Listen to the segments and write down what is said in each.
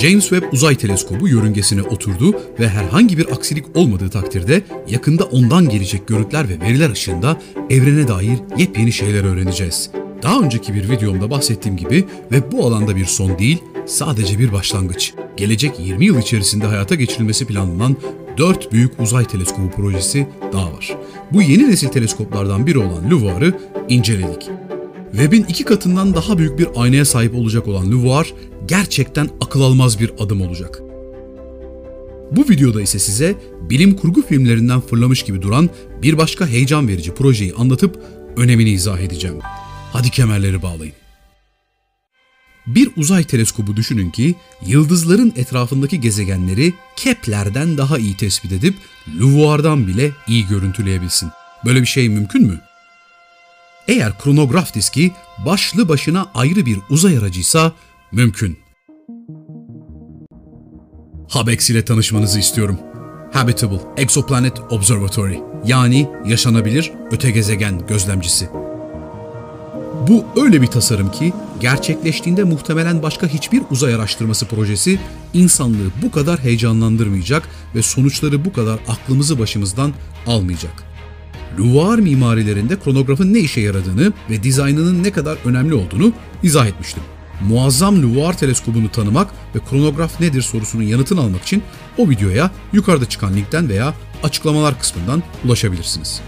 James Webb Uzay Teleskobu yörüngesine oturdu ve herhangi bir aksilik olmadığı takdirde yakında ondan gelecek görüntüler ve veriler ışığında evrene dair yepyeni şeyler öğreneceğiz. Daha önceki bir videomda bahsettiğim gibi ve bu alanda bir son değil, sadece bir başlangıç. Gelecek 20 yıl içerisinde hayata geçirilmesi planlanan 4 büyük uzay teleskobu projesi daha var. Bu yeni nesil teleskoplardan biri olan LUVOIR'ı inceledik. Webb'in iki katından daha büyük bir aynaya sahip olacak olan LUVOIR gerçekten akıl almaz bir adım olacak. Bu videoda ise size bilim kurgu filmlerinden fırlamış gibi duran bir başka heyecan verici projeyi anlatıp önemini izah edeceğim. Hadi kemerleri bağlayın. Bir uzay teleskobu düşünün ki yıldızların etrafındaki gezegenleri Kepler'den daha iyi tespit edip LUVOIR'dan bile iyi görüntüleyebilsin. Böyle bir şey mümkün mü? Eğer kronograf diski başlı başına ayrı bir uzay aracıysa mümkün. Habex ile tanışmanızı istiyorum. Habitable Exoplanet Observatory yani yaşanabilir öte gezegen gözlemcisi. Bu öyle bir tasarım ki gerçekleştiğinde muhtemelen başka hiçbir uzay araştırması projesi insanlığı bu kadar heyecanlandırmayacak ve sonuçları bu kadar aklımızı başımızdan almayacak. Luvar mimarilerinde kronografın ne işe yaradığını ve dizaynının ne kadar önemli olduğunu izah etmiştim. Muazzam Luvar teleskobunu tanımak ve kronograf nedir sorusunun yanıtını almak için o videoya yukarıda çıkan linkten veya açıklamalar kısmından ulaşabilirsiniz.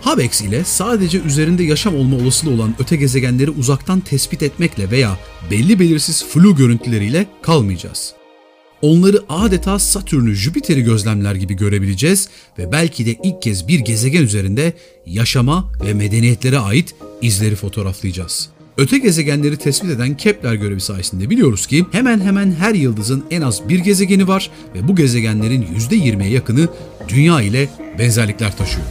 Habex ile sadece üzerinde yaşam olma olasılığı olan öte gezegenleri uzaktan tespit etmekle veya belli belirsiz flu görüntüleriyle kalmayacağız. Onları adeta Satürn'ü, Jüpiter'i gözlemler gibi görebileceğiz ve belki de ilk kez bir gezegen üzerinde yaşama ve medeniyetlere ait izleri fotoğraflayacağız. Öte gezegenleri tespit eden Kepler görevi sayesinde biliyoruz ki hemen hemen her yıldızın en az bir gezegeni var ve bu gezegenlerin %20'ye yakını Dünya ile benzerlikler taşıyor.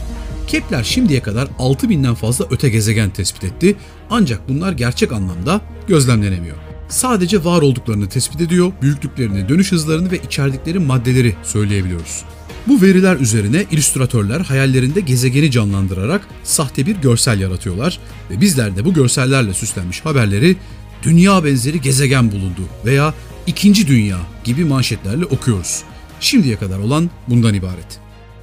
Kepler şimdiye kadar 6000'den fazla öte gezegen tespit etti ancak bunlar gerçek anlamda gözlemlenemiyor. Sadece var olduklarını tespit ediyor, büyüklüklerini, dönüş hızlarını ve içerdikleri maddeleri söyleyebiliyoruz. Bu veriler üzerine illüstratörler hayallerinde gezegeni canlandırarak sahte bir görsel yaratıyorlar ve bizler de bu görsellerle süslenmiş haberleri dünya benzeri gezegen bulundu veya ikinci dünya gibi manşetlerle okuyoruz. Şimdiye kadar olan bundan ibaret.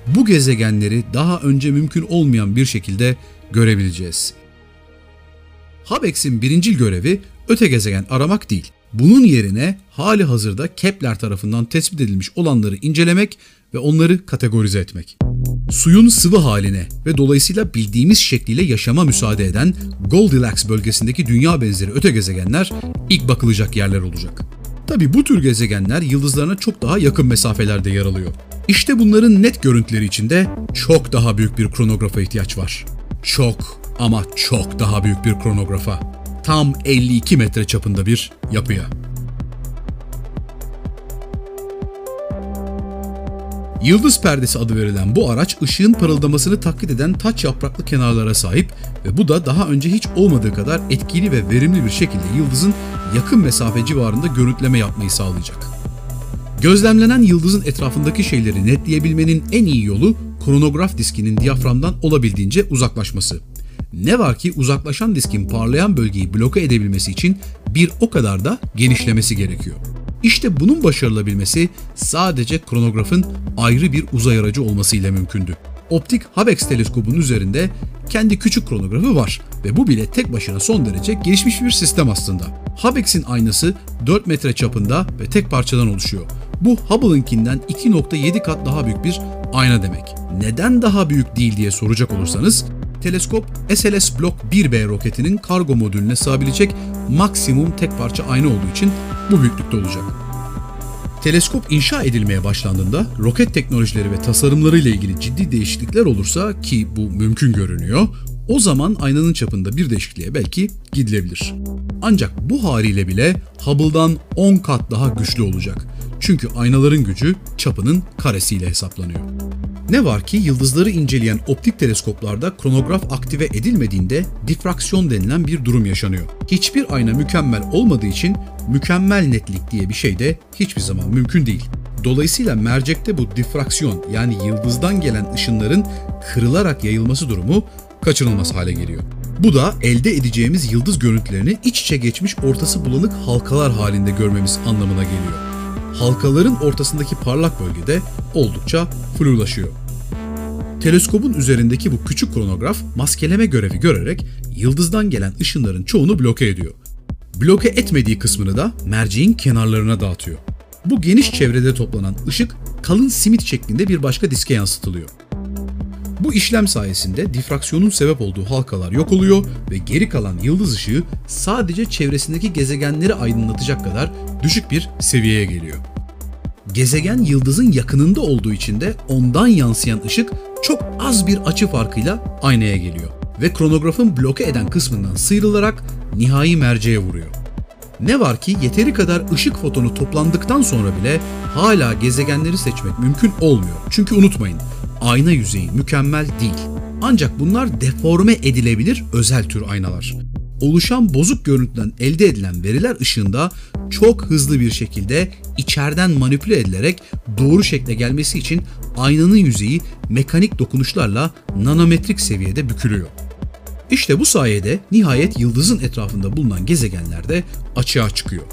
Bu gezegenleri daha önce mümkün olmayan bir şekilde görebileceğiz. Habex'in birincil görevi öte gezegen aramak değil. Bunun yerine hali hazırda Kepler tarafından tespit edilmiş olanları incelemek ve onları kategorize etmek. Suyun sıvı haline ve dolayısıyla bildiğimiz şekliyle yaşama müsaade eden Goldilocks bölgesindeki dünya benzeri öte gezegenler ilk bakılacak yerler olacak. Tabi bu tür gezegenler yıldızlarına çok daha yakın mesafelerde yer alıyor. İşte bunların net görüntüleri içinde çok daha büyük bir kronografa ihtiyaç var. Çok ama çok daha büyük bir kronografa. Tam 52 metre çapında bir yapıya. Yıldız perdesi adı verilen bu araç ışığın parıldamasını taklit eden taç yapraklı kenarlara sahip ve bu da daha önce hiç olmadığı kadar etkili ve verimli bir şekilde yıldızın yakın mesafe civarında görüntüleme yapmayı sağlayacak. Gözlemlenen yıldızın etrafındaki şeyleri netleyebilmenin en iyi yolu kronograf diskinin diyaframdan olabildiğince uzaklaşması. Ne var ki uzaklaşan diskin parlayan bölgeyi bloke edebilmesi için bir o kadar da genişlemesi gerekiyor. İşte bunun başarılabilmesi sadece kronografın ayrı bir uzay aracı olmasıyla mümkündü. Optik Habex teleskobunun üzerinde kendi küçük kronografı var ve bu bile tek başına son derece gelişmiş bir sistem aslında. Habex'in aynası 4 metre çapında ve tek parçadan oluşuyor. Bu Hubble'ınkinden 2.7 kat daha büyük bir ayna demek. Neden daha büyük değil diye soracak olursanız teleskop SLS Block 1B roketinin kargo modülüne sığabilecek maksimum tek parça ayna olduğu için bu büyüklükte olacak. Teleskop inşa edilmeye başlandığında roket teknolojileri ve tasarımları ile ilgili ciddi değişiklikler olursa ki bu mümkün görünüyor, o zaman aynanın çapında bir değişikliğe belki gidilebilir. Ancak bu haliyle bile Hubble'dan 10 kat daha güçlü olacak. Çünkü aynaların gücü çapının karesiyle hesaplanıyor. Ne var ki yıldızları inceleyen optik teleskoplarda kronograf aktive edilmediğinde difraksiyon denilen bir durum yaşanıyor. Hiçbir ayna mükemmel olmadığı için mükemmel netlik diye bir şey de hiçbir zaman mümkün değil. Dolayısıyla mercekte bu difraksiyon yani yıldızdan gelen ışınların kırılarak yayılması durumu kaçınılmaz hale geliyor. Bu da elde edeceğimiz yıldız görüntülerini iç içe geçmiş ortası bulanık halkalar halinde görmemiz anlamına geliyor. Halkaların ortasındaki parlak bölgede oldukça flulaşıyor. Teleskobun üzerindeki bu küçük kronograf maskeleme görevi görerek yıldızdan gelen ışınların çoğunu bloke ediyor. Bloke etmediği kısmını da merceğin kenarlarına dağıtıyor. Bu geniş çevrede toplanan ışık kalın simit şeklinde bir başka diske yansıtılıyor. Bu işlem sayesinde difraksiyonun sebep olduğu halkalar yok oluyor ve geri kalan yıldız ışığı sadece çevresindeki gezegenleri aydınlatacak kadar düşük bir seviyeye geliyor. Gezegen yıldızın yakınında olduğu için de ondan yansıyan ışık çok az bir açı farkıyla aynaya geliyor ve kronografın bloke eden kısmından sıyrılarak nihai merceğe vuruyor. Ne var ki yeteri kadar ışık fotonu toplandıktan sonra bile hala gezegenleri seçmek mümkün olmuyor. Çünkü unutmayın, ayna yüzeyi mükemmel değil. Ancak bunlar deforme edilebilir özel tür aynalar. Oluşan bozuk görüntüden elde edilen veriler ışığında çok hızlı bir şekilde içeriden manipüle edilerek doğru şekle gelmesi için aynanın yüzeyi mekanik dokunuşlarla nanometrik seviyede bükülüyor. İşte bu sayede nihayet yıldızın etrafında bulunan gezegenler de açığa çıkıyor.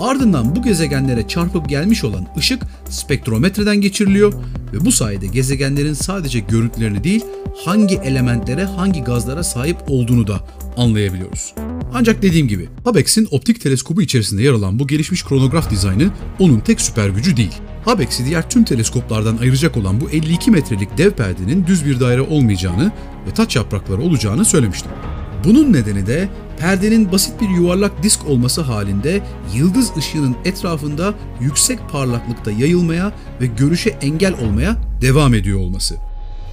Ardından bu gezegenlere çarpıp gelmiş olan ışık spektrometreden geçiriliyor ve bu sayede gezegenlerin sadece görüntülerini değil hangi elementlere, hangi gazlara sahip olduğunu da anlayabiliyoruz. Ancak dediğim gibi Hubbex'in optik teleskobu içerisinde yer alan bu gelişmiş kronograf dizaynı onun tek süper gücü değil. Hubbex'i diğer tüm teleskoplardan ayıracak olan bu 52 metrelik dev perdenin düz bir daire olmayacağını ve taç yaprakları olacağını söylemiştim. Bunun nedeni de perdenin basit bir yuvarlak disk olması halinde yıldız ışığının etrafında yüksek parlaklıkta yayılmaya ve görüşe engel olmaya devam ediyor olması.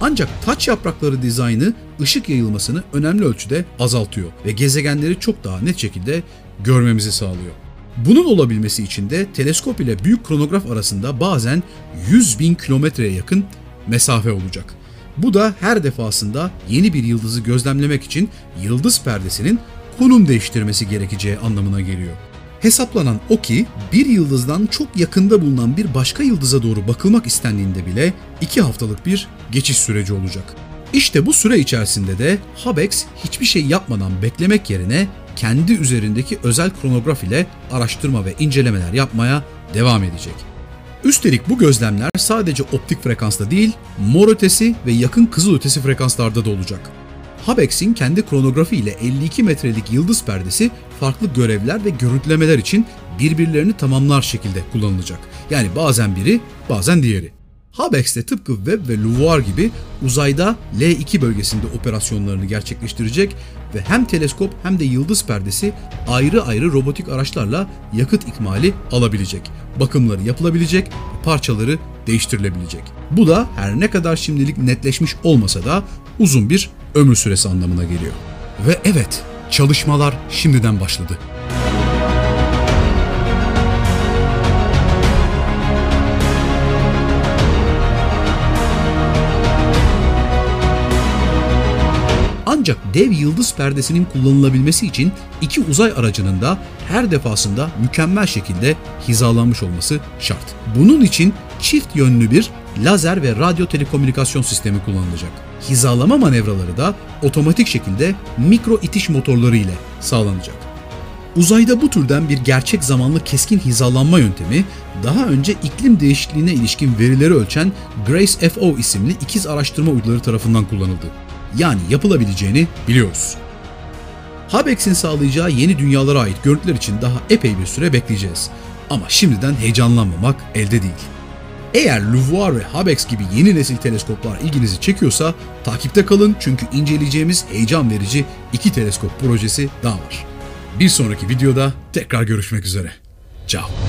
Ancak taç yaprakları dizaynı ışık yayılmasını önemli ölçüde azaltıyor ve gezegenleri çok daha net şekilde görmemizi sağlıyor. Bunun olabilmesi için de teleskop ile büyük kronograf arasında bazen 100 bin kilometreye yakın mesafe olacak. Bu da her defasında yeni bir yıldızı gözlemlemek için yıldız perdesinin konum değiştirmesi gerekeceği anlamına geliyor. Hesaplanan o ki bir yıldızdan çok yakında bulunan bir başka yıldıza doğru bakılmak istendiğinde bile 2 haftalık bir geçiş süreci olacak. İşte bu süre içerisinde de Hubble hiçbir şey yapmadan beklemek yerine kendi üzerindeki özel kronograf ile araştırma ve incelemeler yapmaya devam edecek. Üstelik bu gözlemler sadece optik frekansta değil, mor ötesi ve yakın kızıl ötesi frekanslarda da olacak. Hubbex'in kendi kronografi ile 52 metrelik yıldız perdesi farklı görevler ve görüntülemeler için birbirlerini tamamlar şekilde kullanılacak. Yani bazen biri, bazen diğeri. Hubbex de tıpkı Webb ve LUVOIR gibi uzayda L2 bölgesinde operasyonlarını gerçekleştirecek ve hem teleskop hem de yıldız perdesi ayrı ayrı robotik araçlarla yakıt ikmali alabilecek. Bakımları yapılabilecek, parçaları değiştirilebilecek. Bu da her ne kadar şimdilik netleşmiş olmasa da uzun bir ömür süresi anlamına geliyor. Ve evet, çalışmalar şimdiden başladı. Ancak dev yıldız perdesinin kullanılabilmesi için iki uzay aracının da her defasında mükemmel şekilde hizalanmış olması şart. Bunun için çift yönlü bir lazer ve radyo telekomünikasyon sistemi kullanılacak. Hizalama manevraları da otomatik şekilde mikro itiş motorları ile sağlanacak. Uzayda bu türden bir gerçek zamanlı keskin hizalanma yöntemi daha önce iklim değişikliğine ilişkin verileri ölçen Grace FO isimli ikiz araştırma uyduları tarafından kullanıldı yani yapılabileceğini biliyoruz. Hubbex'in sağlayacağı yeni dünyalara ait görüntüler için daha epey bir süre bekleyeceğiz. Ama şimdiden heyecanlanmamak elde değil. Eğer LUVOIR ve Hubbex gibi yeni nesil teleskoplar ilginizi çekiyorsa takipte kalın çünkü inceleyeceğimiz heyecan verici iki teleskop projesi daha var. Bir sonraki videoda tekrar görüşmek üzere. Ciao.